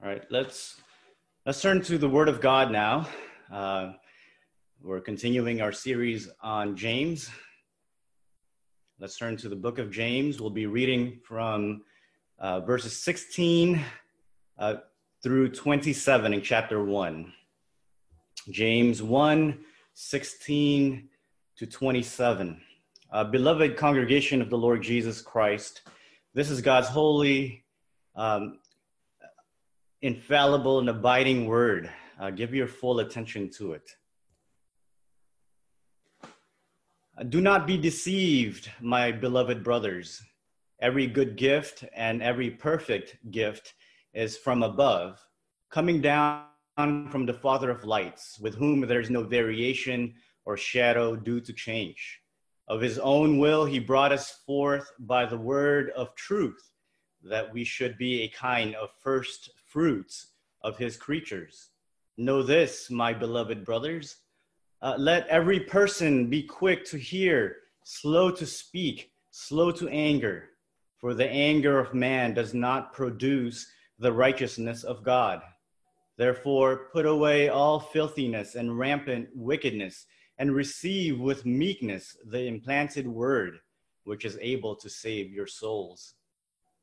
All right, let's let's turn to the Word of God now. Uh, we're continuing our series on James. Let's turn to the book of James. We'll be reading from uh, verses 16 uh, through 27 in chapter 1. James 1 16 to 27. Uh, beloved congregation of the Lord Jesus Christ, this is God's holy, um, infallible, and abiding word. Uh, give your full attention to it. Uh, do not be deceived, my beloved brothers. Every good gift and every perfect gift is from above, coming down from the Father of lights, with whom there is no variation or shadow due to change. Of his own will, he brought us forth by the word of truth, that we should be a kind of first fruits of his creatures. Know this, my beloved brothers. Uh, let every person be quick to hear, slow to speak, slow to anger, for the anger of man does not produce the righteousness of God. Therefore, put away all filthiness and rampant wickedness, and receive with meekness the implanted word, which is able to save your souls.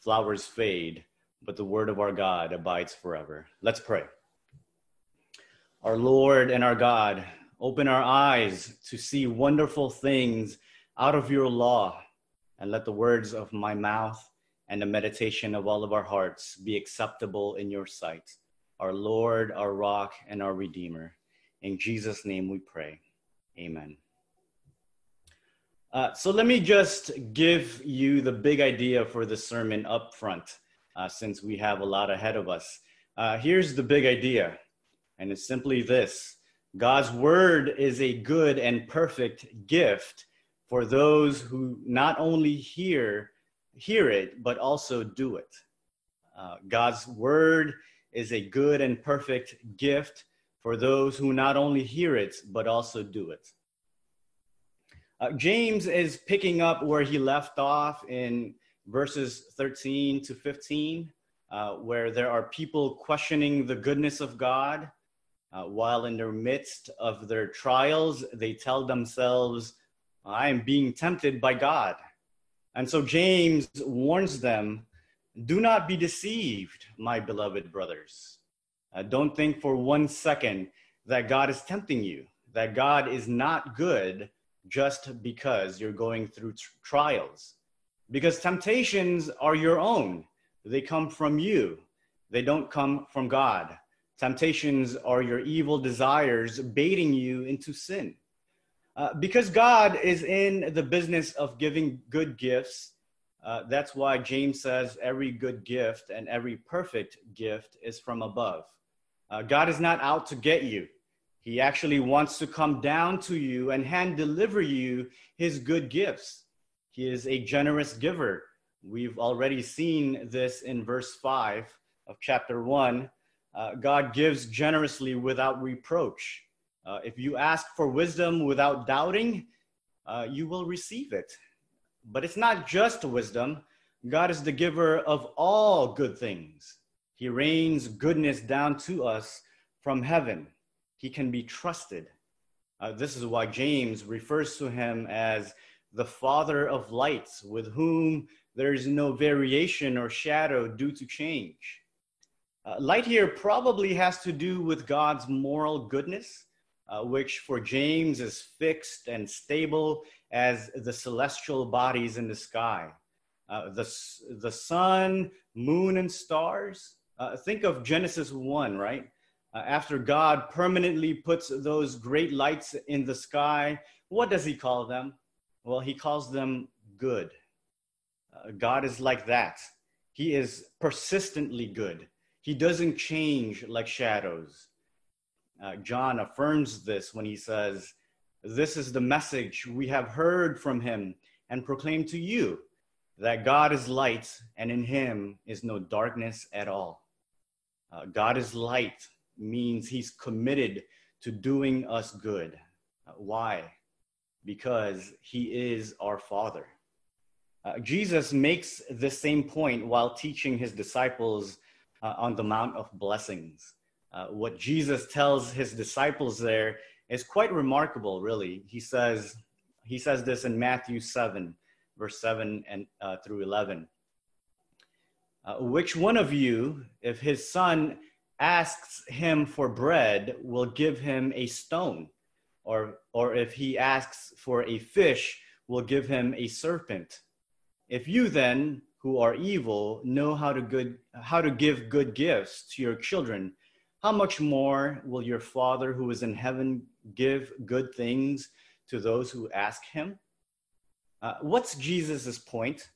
flowers fade, but the word of our God abides forever. Let's pray. Our Lord and our God, open our eyes to see wonderful things out of your law, and let the words of my mouth and the meditation of all of our hearts be acceptable in your sight, our Lord, our rock, and our Redeemer. In Jesus' name we pray. Amen. Uh, so let me just give you the big idea for the sermon up front, uh, since we have a lot ahead of us. Uh, here's the big idea, and it's simply this God's word is a good and perfect gift for those who not only hear, hear it, but also do it. Uh, God's word is a good and perfect gift for those who not only hear it, but also do it. Uh, James is picking up where he left off in verses 13 to 15, uh, where there are people questioning the goodness of God. Uh, while in the midst of their trials, they tell themselves, I am being tempted by God. And so James warns them do not be deceived, my beloved brothers. Uh, don't think for one second that God is tempting you, that God is not good just because you're going through tr- trials. Because temptations are your own, they come from you, they don't come from God. Temptations are your evil desires baiting you into sin. Uh, because God is in the business of giving good gifts, uh, that's why James says every good gift and every perfect gift is from above. Uh, God is not out to get you. He actually wants to come down to you and hand deliver you his good gifts. He is a generous giver. We've already seen this in verse 5 of chapter 1. Uh, God gives generously without reproach. Uh, if you ask for wisdom without doubting, uh, you will receive it. But it's not just wisdom. God is the giver of all good things. He rains goodness down to us from heaven. He can be trusted. Uh, this is why James refers to him as the Father of lights, with whom there is no variation or shadow due to change. Uh, light here probably has to do with God's moral goodness, uh, which for James is fixed and stable as the celestial bodies in the sky. Uh, the, the sun, moon, and stars. Uh, think of Genesis 1, right? Uh, after God permanently puts those great lights in the sky, what does he call them? Well, he calls them good. Uh, God is like that. He is persistently good. He doesn't change like shadows. Uh, John affirms this when he says, This is the message we have heard from him and proclaimed to you that God is light and in him is no darkness at all. Uh, God is light means he's committed to doing us good. Why? Because he is our Father. Uh, Jesus makes the same point while teaching his disciples uh, on the Mount of Blessings. Uh, what Jesus tells his disciples there is quite remarkable, really. He says, he says this in Matthew 7, verse 7 and uh, through 11. Uh, which one of you, if his son asks him for bread, will give him a stone? Or, or if he asks for a fish, will give him a serpent? If you then, who are evil, know how to, good, how to give good gifts to your children, how much more will your Father who is in heaven give good things to those who ask him? Uh, what's jesus's point?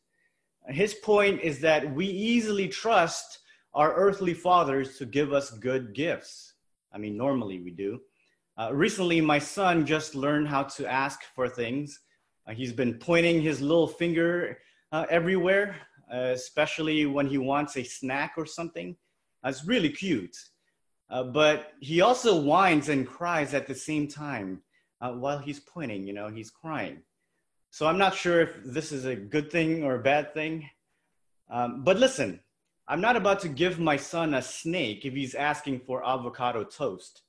His point is that we easily trust our earthly fathers to give us good gifts. I mean, normally we do. Uh, recently, my son just learned how to ask for things. Uh, he's been pointing his little finger uh, everywhere, uh, especially when he wants a snack or something. Uh, it's really cute. Uh, but he also whines and cries at the same time while he's pointing, you know, he's crying. So I'm not sure if this is a good thing or a bad thing. Um, but listen, I'm not about to give my son a snake if he's asking for avocado toast.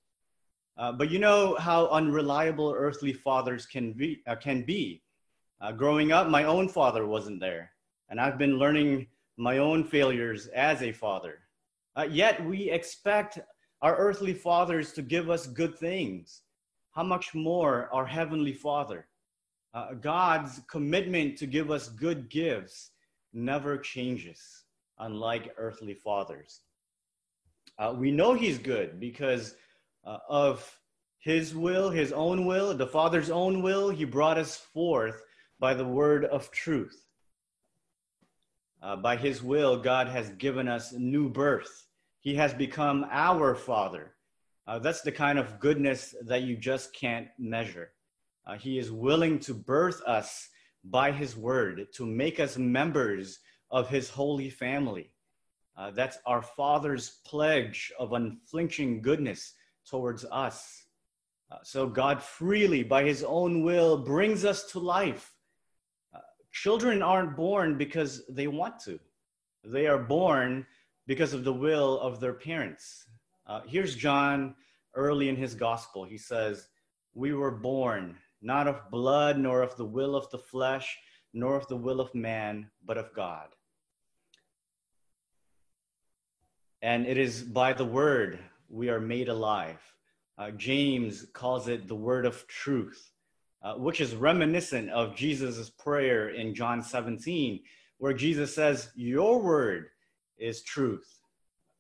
Uh, but you know how unreliable earthly fathers can be. Uh, can be. Uh, growing up, my own father wasn't there, and I've been learning my own failures as a father. Uh, yet we expect our earthly fathers to give us good things. How much more our heavenly Father? Uh, God's commitment to give us good gifts never changes unlike earthly fathers. Uh, we know he's good because uh, of his will, his own will, the Father's own will, he brought us forth by the word of truth. Uh, by his will, God has given us new birth. He has become our Father. Uh, that's the kind of goodness that you just can't measure. Uh, he is willing to birth us by his word, to make us members of his holy family. Uh, that's our Father's pledge of unflinching goodness towards us. Uh, so God freely, by his own will, brings us to life. Uh, children aren't born because they want to, they are born because of the will of their parents. Uh, here's John early in his gospel. He says, We were born not of blood, nor of the will of the flesh, nor of the will of man, but of God. And it is by the word we are made alive. Uh, James calls it the word of truth, uh, which is reminiscent of Jesus' prayer in John 17, where Jesus says, Your word is truth.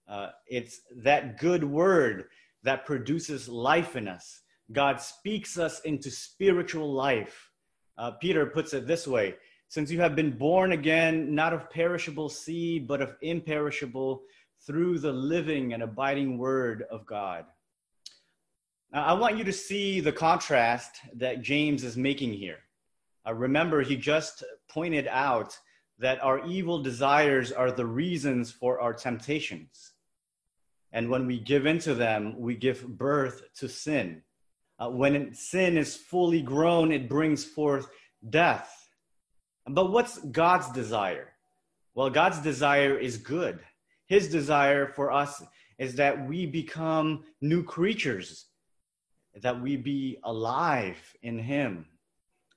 Uh, it's that good word that produces life in us. God speaks us into spiritual life. Uh, Peter puts it this way Since you have been born again, not of perishable seed, but of imperishable through the living and abiding word of God. Now, I want you to see the contrast that James is making here. Uh, remember, he just pointed out that our evil desires are the reasons for our temptations. And when we give into them, we give birth to sin. Uh, when sin is fully grown, it brings forth death. But what's God's desire? Well, God's desire is good. His desire for us is that we become new creatures, that we be alive in Him.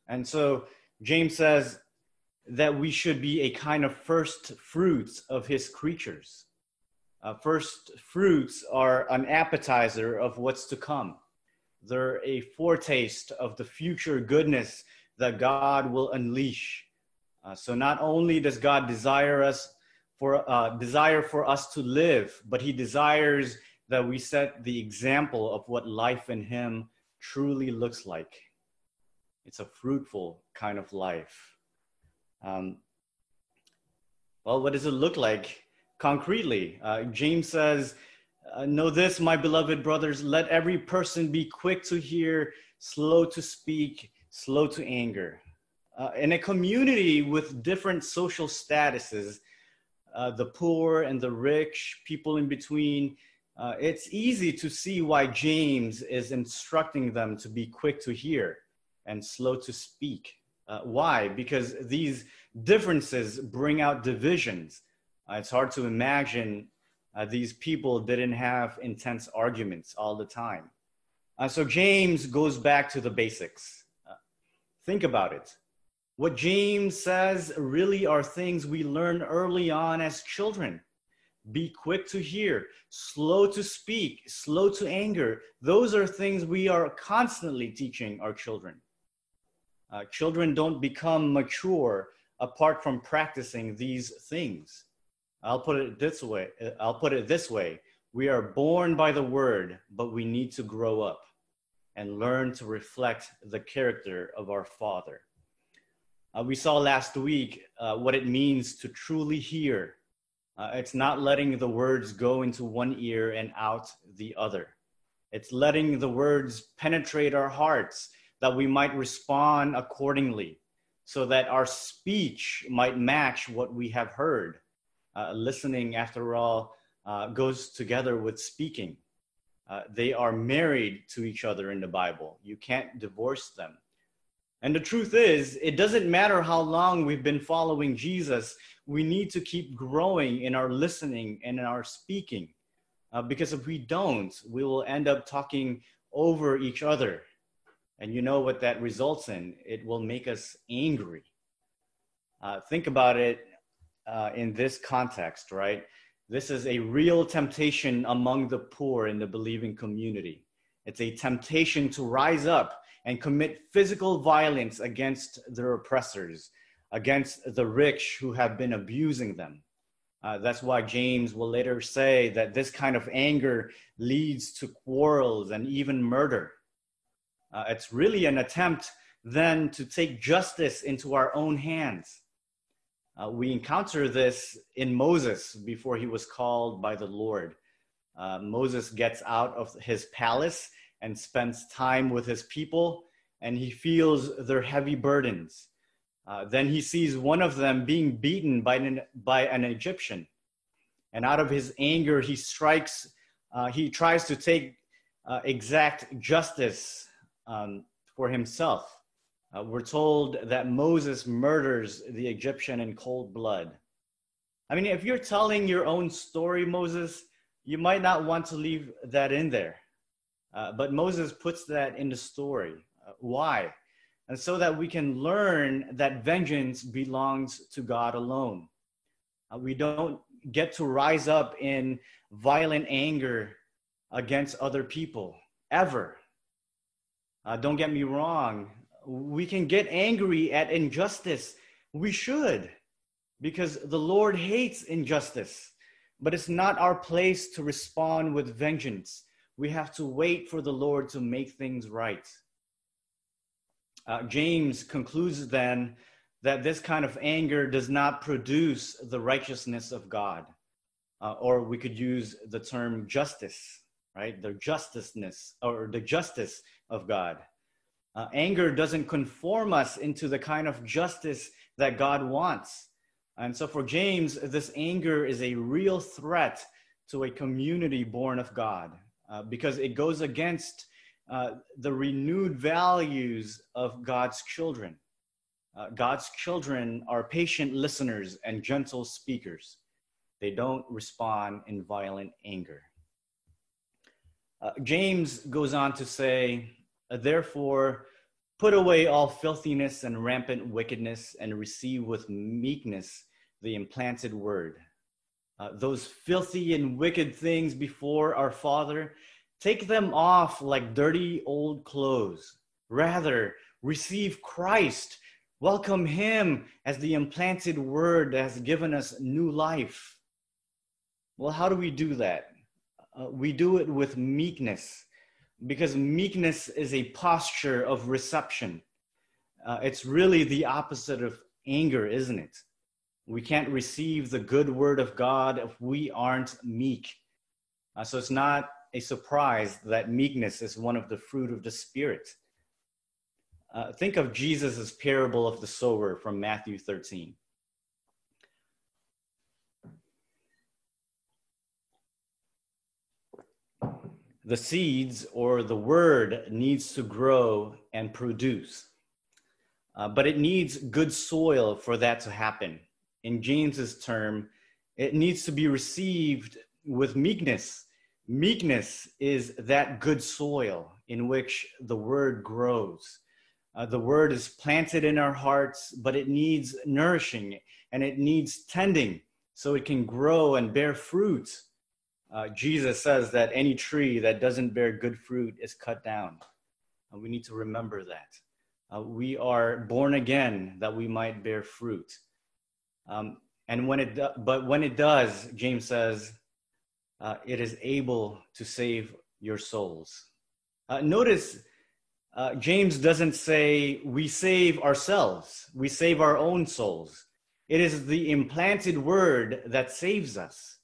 And so James says that we should be a kind of first fruits of His creatures. Uh, first fruits are an appetizer of what's to come. They're a foretaste of the future goodness that God will unleash. Uh, so not only does God desire us for uh, desire for us to live, but He desires that we set the example of what life in Him truly looks like. It's a fruitful kind of life. Um, well, what does it look like concretely? Uh, James says, uh, Know this, my beloved brothers, let every person be quick to hear, slow to speak, slow to anger. Uh, in a community with different social statuses, uh, the poor and the rich, people in between, uh, it's easy to see why James is instructing them to be quick to hear and slow to speak. Uh, why? Because these differences bring out divisions. Uh, it's hard to imagine uh, these people didn't have intense arguments all the time. Uh, so James goes back to the basics. Think about it. What James says really are things we learn early on as children. Be quick to hear, slow to speak, slow to anger. Those are things we are constantly teaching our children. Uh, children don't become mature apart from practicing these things. I'll put it this way. I'll put it this way. We are born by the word, but we need to grow up and learn to reflect the character of our Father. Uh, we saw last week uh, what it means to truly hear. Uh, it's not letting the words go into one ear and out the other. It's letting the words penetrate our hearts that we might respond accordingly so that our speech might match what we have heard. Uh, listening, after all, uh, goes together with speaking. Uh, they are married to each other in the Bible. You can't divorce them. And the truth is, it doesn't matter how long we've been following Jesus, we need to keep growing in our listening and in our speaking. Uh, because if we don't, we will end up talking over each other and you know what that results in? It will make us angry. Uh, think about it uh, in this context, right? This is a real temptation among the poor in the believing community. It's a temptation to rise up and commit physical violence against their oppressors, against the rich who have been abusing them. Uh, that's why James will later say that this kind of anger leads to quarrels and even murder. Uh, it's really an attempt then to take justice into our own hands. Uh, we encounter this in Moses before he was called by the Lord. Uh, Moses gets out of his palace and spends time with his people, and he feels their heavy burdens. Uh, then he sees one of them being beaten by an, by an Egyptian. And out of his anger, he strikes, uh, he tries to take uh, exact justice um, for himself. Uh, we're told that Moses murders the Egyptian in cold blood. I mean, if you're telling your own story, Moses, you might not want to leave that in there. Uh, but Moses puts that in the story. Uh, why? And so that we can learn that vengeance belongs to God alone. Uh, we don't get to rise up in violent anger against other people, ever. Uh, don't get me wrong. We can get angry at injustice. We should, because the Lord hates injustice. But it's not our place to respond with vengeance. We have to wait for the Lord to make things right. Uh, James concludes then that this kind of anger does not produce the righteousness of God. Uh, or we could use the term justice, right? The justiceness or the justice of God. Uh, anger doesn't conform us into the kind of justice that God wants. And so for James, this anger is a real threat to a community born of God uh, because it goes against uh, the renewed values of God's children. Uh, God's children are patient listeners and gentle speakers. They don't respond in violent anger. Uh, James goes on to say, Therefore, put away all filthiness and rampant wickedness and receive with meekness the implanted word, uh, those filthy and wicked things before our Father, take them off like dirty old clothes. Rather, receive Christ. Welcome Him as the implanted Word that has given us new life. Well, how do we do that? Uh, we do it with meekness because meekness is a posture of reception. Uh, it's really the opposite of anger, isn't it? We can't receive the good word of God if we aren't meek. Uh, so it's not a surprise that meekness is one of the fruit of the Spirit. Uh, think of Jesus' parable of the sower from Matthew 13. The seeds or the word needs to grow and produce, uh, but it needs good soil for that to happen in James's term, it needs to be received with meekness. Meekness is that good soil in which the word grows. Uh, the word is planted in our hearts, but it needs nourishing and it needs tending so it can grow and bear fruit. Uh, Jesus says that any tree that doesn't bear good fruit is cut down. And we need to remember that. Uh, we are born again that we might bear fruit. Um, and when it, but when it does, James says, uh, it is able to save your souls. Uh, notice uh, James doesn't say we save ourselves, we save our own souls. It is the implanted word that saves us.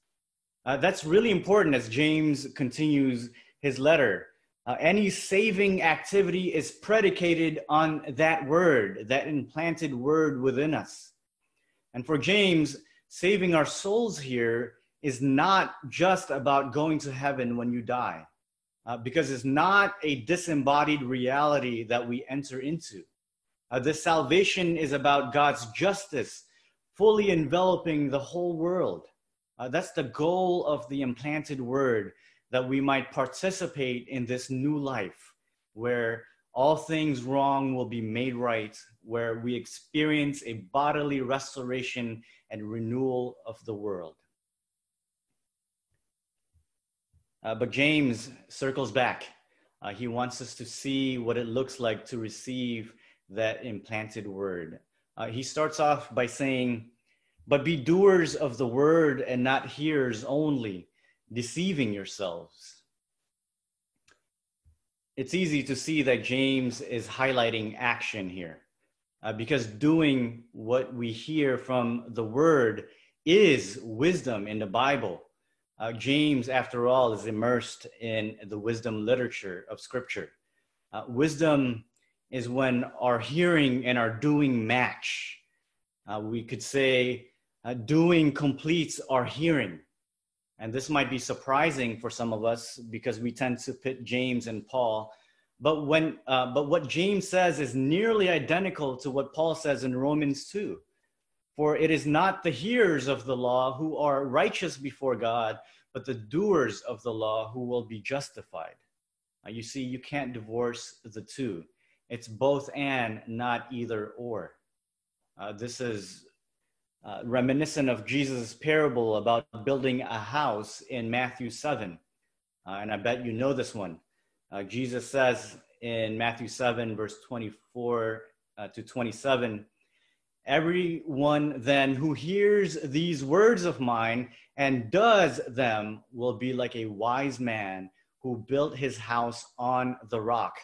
Uh, that's really important as James continues his letter. Uh, any saving activity is predicated on that word, that implanted word within us. And for James, saving our souls here is not just about going to heaven when you die, uh, because it's not a disembodied reality that we enter into. Uh, this salvation is about God's justice fully enveloping the whole world. Uh, that's the goal of the implanted word, that we might participate in this new life where all things wrong will be made right, where we experience a bodily restoration and renewal of the world. Uh, but James circles back. Uh, he wants us to see what it looks like to receive that implanted word. Uh, he starts off by saying, But be doers of the word and not hearers only, deceiving yourselves it's easy to see that James is highlighting action here uh, because doing what we hear from the word is wisdom in the Bible. Uh, James, after all, is immersed in the wisdom literature of Scripture. Uh, wisdom is when our hearing and our doing match. Uh, we could say uh, doing completes our hearing. And this might be surprising for some of us because we tend to pit James and Paul. But, when, uh, but what James says is nearly identical to what Paul says in Romans 2. For it is not the hearers of the law who are righteous before God, but the doers of the law who will be justified. Uh, you see, you can't divorce the two. It's both and, not either or. Uh, this is uh, reminiscent of Jesus' parable about building a house in Matthew 7. Uh, and I bet you know this one. Uh, Jesus says in Matthew 7, verse 24 uh, to 27, Everyone then who hears these words of mine and does them will be like a wise man who built his house on the rock.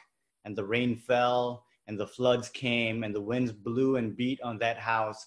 And the rain fell, and the floods came, and the winds blew and beat on that house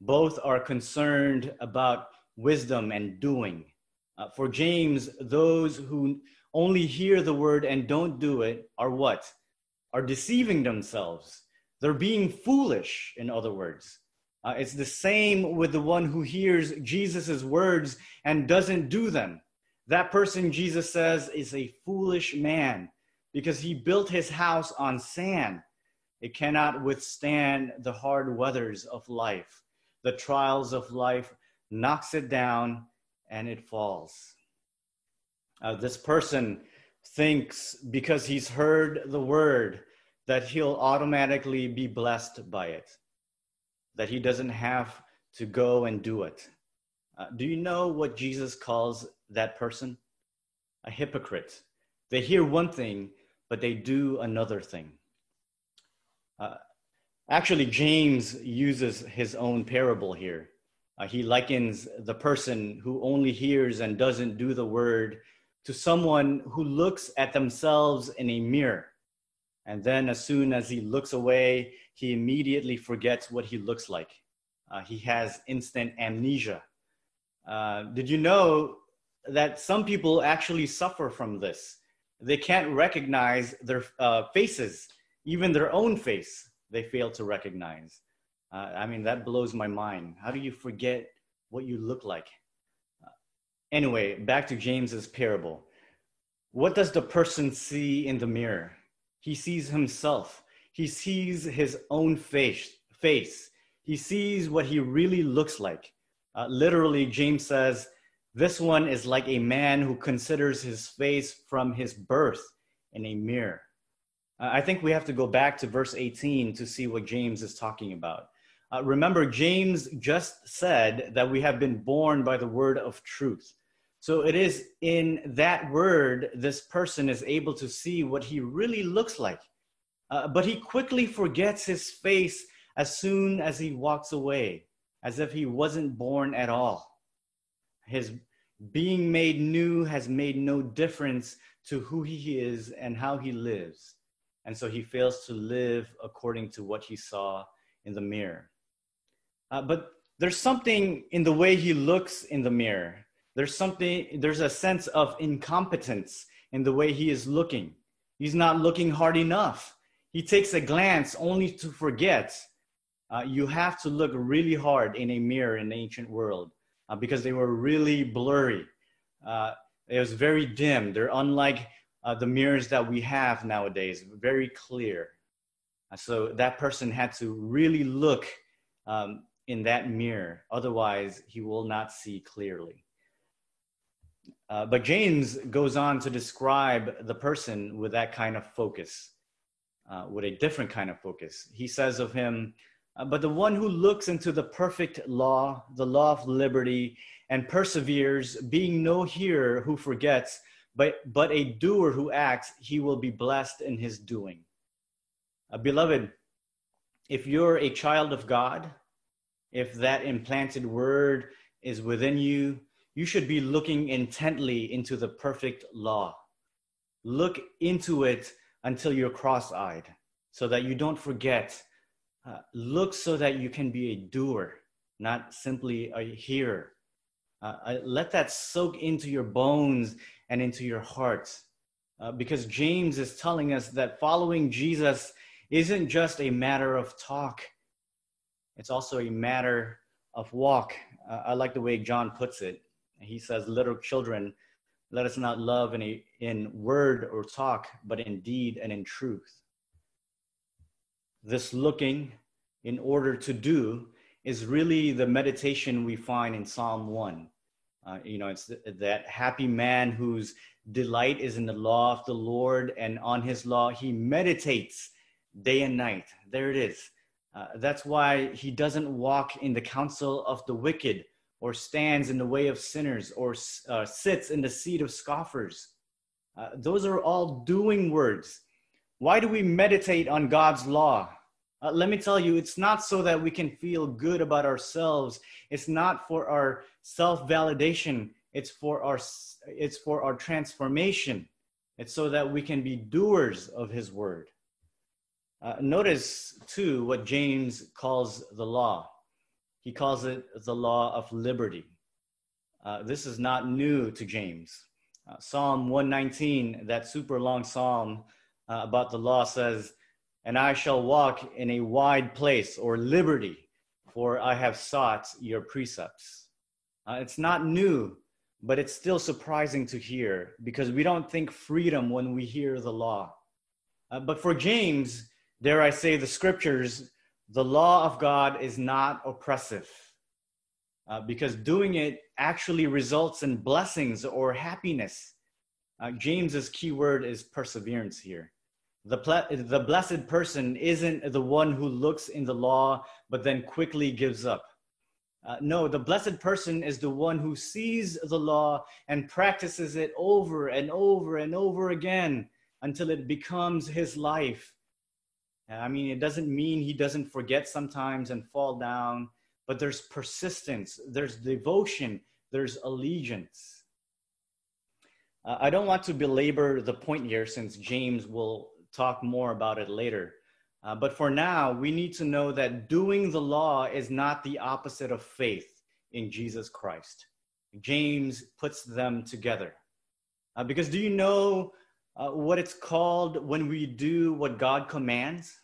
Both are concerned about wisdom and doing. Uh, for James, those who only hear the word and don't do it are what? Are deceiving themselves. They're being foolish, in other words. Uh, it's the same with the one who hears Jesus' words and doesn't do them. That person, Jesus says, is a foolish man because he built his house on sand. It cannot withstand the hard weathers of life. The trials of life knocks it down and it falls. Uh, this person thinks because he's heard the word that he'll automatically be blessed by it that he doesn't have to go and do it. Uh, do you know what Jesus calls that person? A hypocrite. They hear one thing, but they do another thing. Uh, actually, James uses his own parable here. Uh, he likens the person who only hears and doesn't do the word to someone who looks at themselves in a mirror. And then, as soon as he looks away, he immediately forgets what he looks like. Uh, he has instant amnesia. Uh, did you know that some people actually suffer from this? They can't recognize their uh, faces, even their own face, they fail to recognize. Uh, I mean, that blows my mind. How do you forget what you look like? Uh, anyway, back to James's parable. What does the person see in the mirror? He sees himself he sees his own face. face. He sees what he really looks like. Uh, literally, James says, This one is like a man who considers his face from his birth in a mirror. Uh, I think we have to go back to verse 18 to see what James is talking about. Uh, remember, James just said that we have been born by the word of truth. So it is in that word this person is able to see what he really looks like. Uh, but he quickly forgets his face as soon as he walks away, as if he wasn't born at all. His being made new has made no difference to who he is and how he lives. And so he fails to live according to what he saw in the mirror. Uh, but there's something in the way he looks in the mirror. There's something, there's a sense of incompetence in the way he is looking. He's not looking hard enough he takes a glance only to forget. Uh, you have to look really hard in a mirror in the ancient world uh, because they were really blurry. Uh, it was very dim. They're unlike uh, the mirrors that we have nowadays, very clear. Uh, so that person had to really look um, in that mirror, otherwise, he will not see clearly. Uh, but James goes on to describe the person with that kind of focus uh, with a different kind of focus. He says of him, uh, but the one who looks into the perfect law, the law of liberty, and perseveres, being no hearer who forgets, but, but a doer who acts, he will be blessed in his doing. Uh, beloved, if you're a child of God, if that implanted word is within you, you should be looking intently into the perfect law. Look into it until you're cross eyed, so that you don't forget. Uh, look so that you can be a doer, not simply a hearer. Uh, let that soak into your bones and into your heart. Uh, because James is telling us that following Jesus isn't just a matter of talk, it's also a matter of walk. Uh, I like the way John puts it. He says, Little children, let us not love in, a, in word or talk, but in deed and in truth. This looking in order to do is really the meditation we find in Psalm 1. Uh, you know, it's th- that happy man whose delight is in the law of the Lord, and on his law he meditates day and night. There it is. Uh, that's why he doesn't walk in the counsel of the wicked or stands in the way of sinners or uh, sits in the seat of scoffers. Uh, those are all doing words. Why do we meditate on God's law? Uh, let me tell you, it's not so that we can feel good about ourselves. It's not for our self-validation. It's for our it's for our transformation. It's so that we can be doers of His word. Uh, notice too what James calls the law. He calls it the law of liberty. Uh, this is not new to James. Uh, psalm 119, that super long psalm uh, about the law says, And I shall walk in a wide place or liberty, for I have sought your precepts. Uh, it's not new, but it's still surprising to hear because we don't think freedom when we hear the law. Uh, but for James, dare I say, the scriptures, the law of God is not oppressive uh, because doing it actually results in blessings or happiness. Uh, James's key word is perseverance here. The, ple- the blessed person isn't the one who looks in the law but then quickly gives up. Uh, no, the blessed person is the one who sees the law and practices it over and over and over again until it becomes his life. I mean, it doesn't mean he doesn't forget sometimes and fall down, but there's persistence, there's devotion, there's allegiance. Uh, I don't want to belabor the point here since James will talk more about it later. Uh, but for now, we need to know that doing the law is not the opposite of faith in Jesus Christ. James puts them together. Uh, because do you know uh, what it's called when we do what God commands?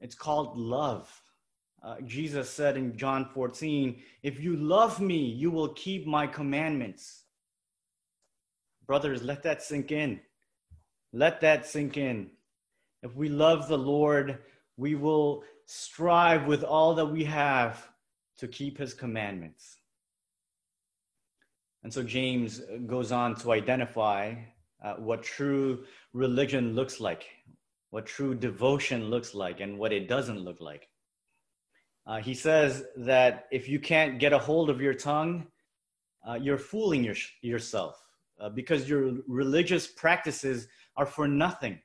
It's called love. Uh, Jesus said in John 14, If you love me, you will keep my commandments. Brothers, let that sink in. Let that sink in. If we love the Lord, we will strive with all that we have to keep his commandments. And so James goes on to identify uh, what true religion looks like, what true devotion looks like, and what it doesn't look like. Uh, he says that if you can't get a hold of your tongue, uh, you're fooling your, yourself uh, because your religious practices are for nothing.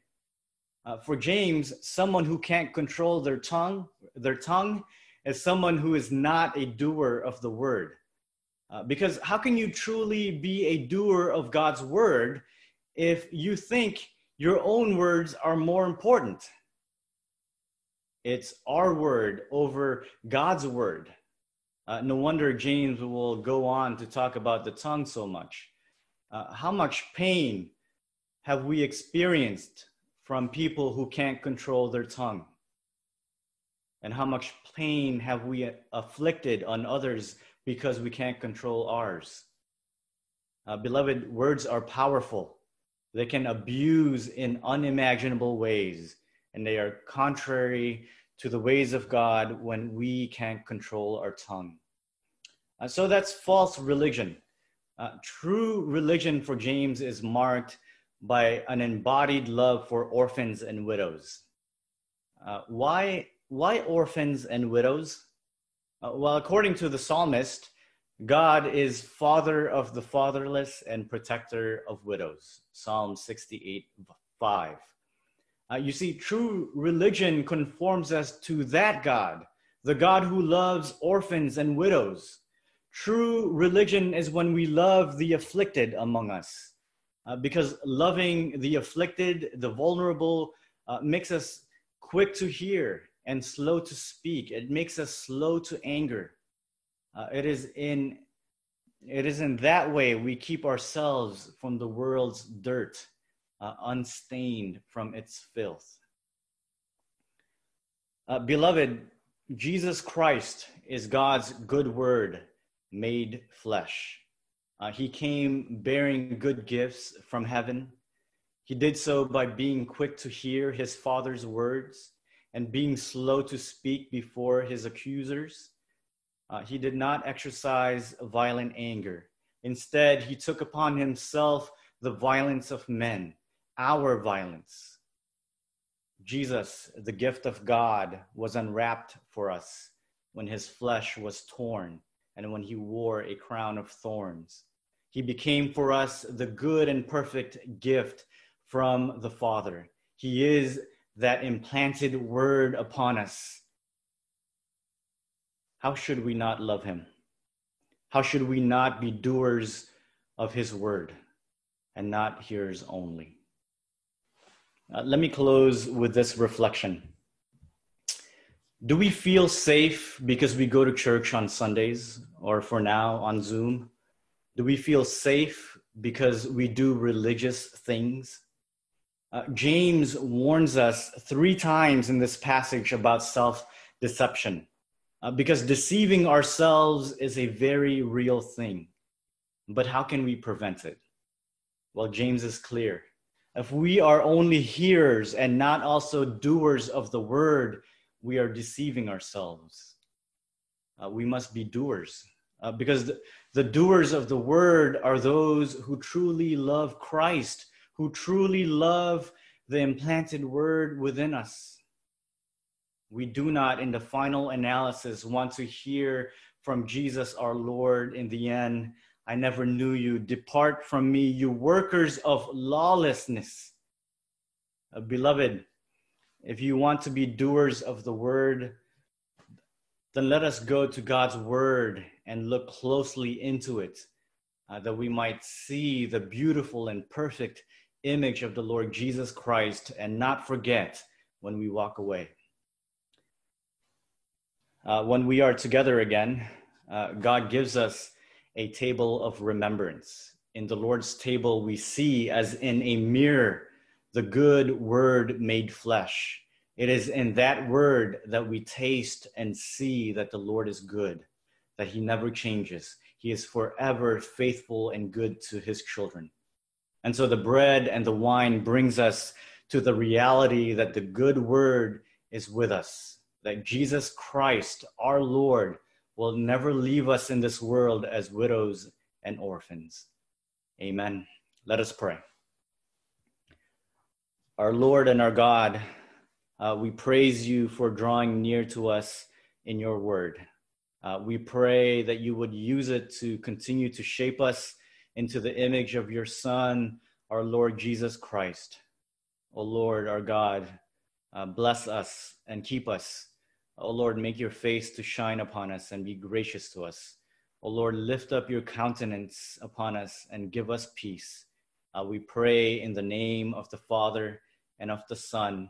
Uh, for James, someone who can't control their tongue, their tongue, is someone who is not a doer of the word. Uh, because how can you truly be a doer of God's word if you think your own words are more important? It's our word over God's word. Uh, no wonder James will go on to talk about the tongue so much. Uh, how much pain have we experienced from people who can't control their tongue? And how much pain have we afflicted on others because we can't control ours? Uh, beloved, words are powerful. They can abuse in unimaginable ways, and they are contrary to the ways of God when we can't control our tongue. Uh, so that's false religion. Uh, true religion for James is marked by an embodied love for orphans and widows. Uh, why, why orphans and widows? Uh, well, according to the psalmist, God is father of the fatherless and protector of widows. Psalm 68 5. Uh, you see, true religion conforms us to that God, the God who loves orphans and widows. True religion is when we love the afflicted among us uh, because loving the afflicted, the vulnerable, uh, makes us quick to hear and slow to speak. It makes us slow to anger. Uh, it is in it is in that way we keep ourselves from the world's dirt, uh, unstained from its filth. Uh, beloved, Jesus Christ is God's good word made flesh. Uh, he came bearing good gifts from heaven. He did so by being quick to hear his Father's words and being slow to speak before his accusers. Uh, he did not exercise violent anger. Instead, he took upon himself the violence of men, our violence. Jesus, the gift of God, was unwrapped for us when his flesh was torn and when he wore a crown of thorns. He became for us the good and perfect gift from the Father. He is that implanted word upon us. How should we not love him? How should we not be doers of his word and not hearers only? Uh, let me close with this reflection. Do we feel safe because we go to church on Sundays or for now on Zoom? Do we feel safe because we do religious things? Uh, James warns us three times in this passage about self deception. Uh, because deceiving ourselves is a very real thing. But how can we prevent it? Well, James is clear. If we are only hearers and not also doers of the word, we are deceiving ourselves. Uh, we must be doers uh, because the, the doers of the word are those who truly love Christ, who truly love the implanted word within us. We do not, in the final analysis, want to hear from Jesus our Lord in the end I never knew you. Depart from me, you workers of lawlessness. Uh, beloved, if you want to be doers of the word, then let us go to God's word and look closely into it, uh, that we might see the beautiful and perfect image of the Lord Jesus Christ and not forget when we walk away. Uh, when we are together again, uh, God gives us a table of remembrance. In the Lord's table, we see as in a mirror the good word made flesh. It is in that word that we taste and see that the Lord is good, that he never changes. He is forever faithful and good to his children. And so the bread and the wine brings us to the reality that the good word is with us, that Jesus Christ, our Lord, will never leave us in this world as widows and orphans. Amen. Let us pray. Our Lord and our God, uh, we praise you for drawing near to us in your word. Uh, we pray that you would use it to continue to shape us into the image of your Son, our Lord Jesus Christ. O Lord, our God, uh, bless us and keep us O Lord, make your face to shine upon us and be gracious to us. O Lord, lift up your countenance upon us and give us peace. Uh, we pray in the name of the Father and of the Son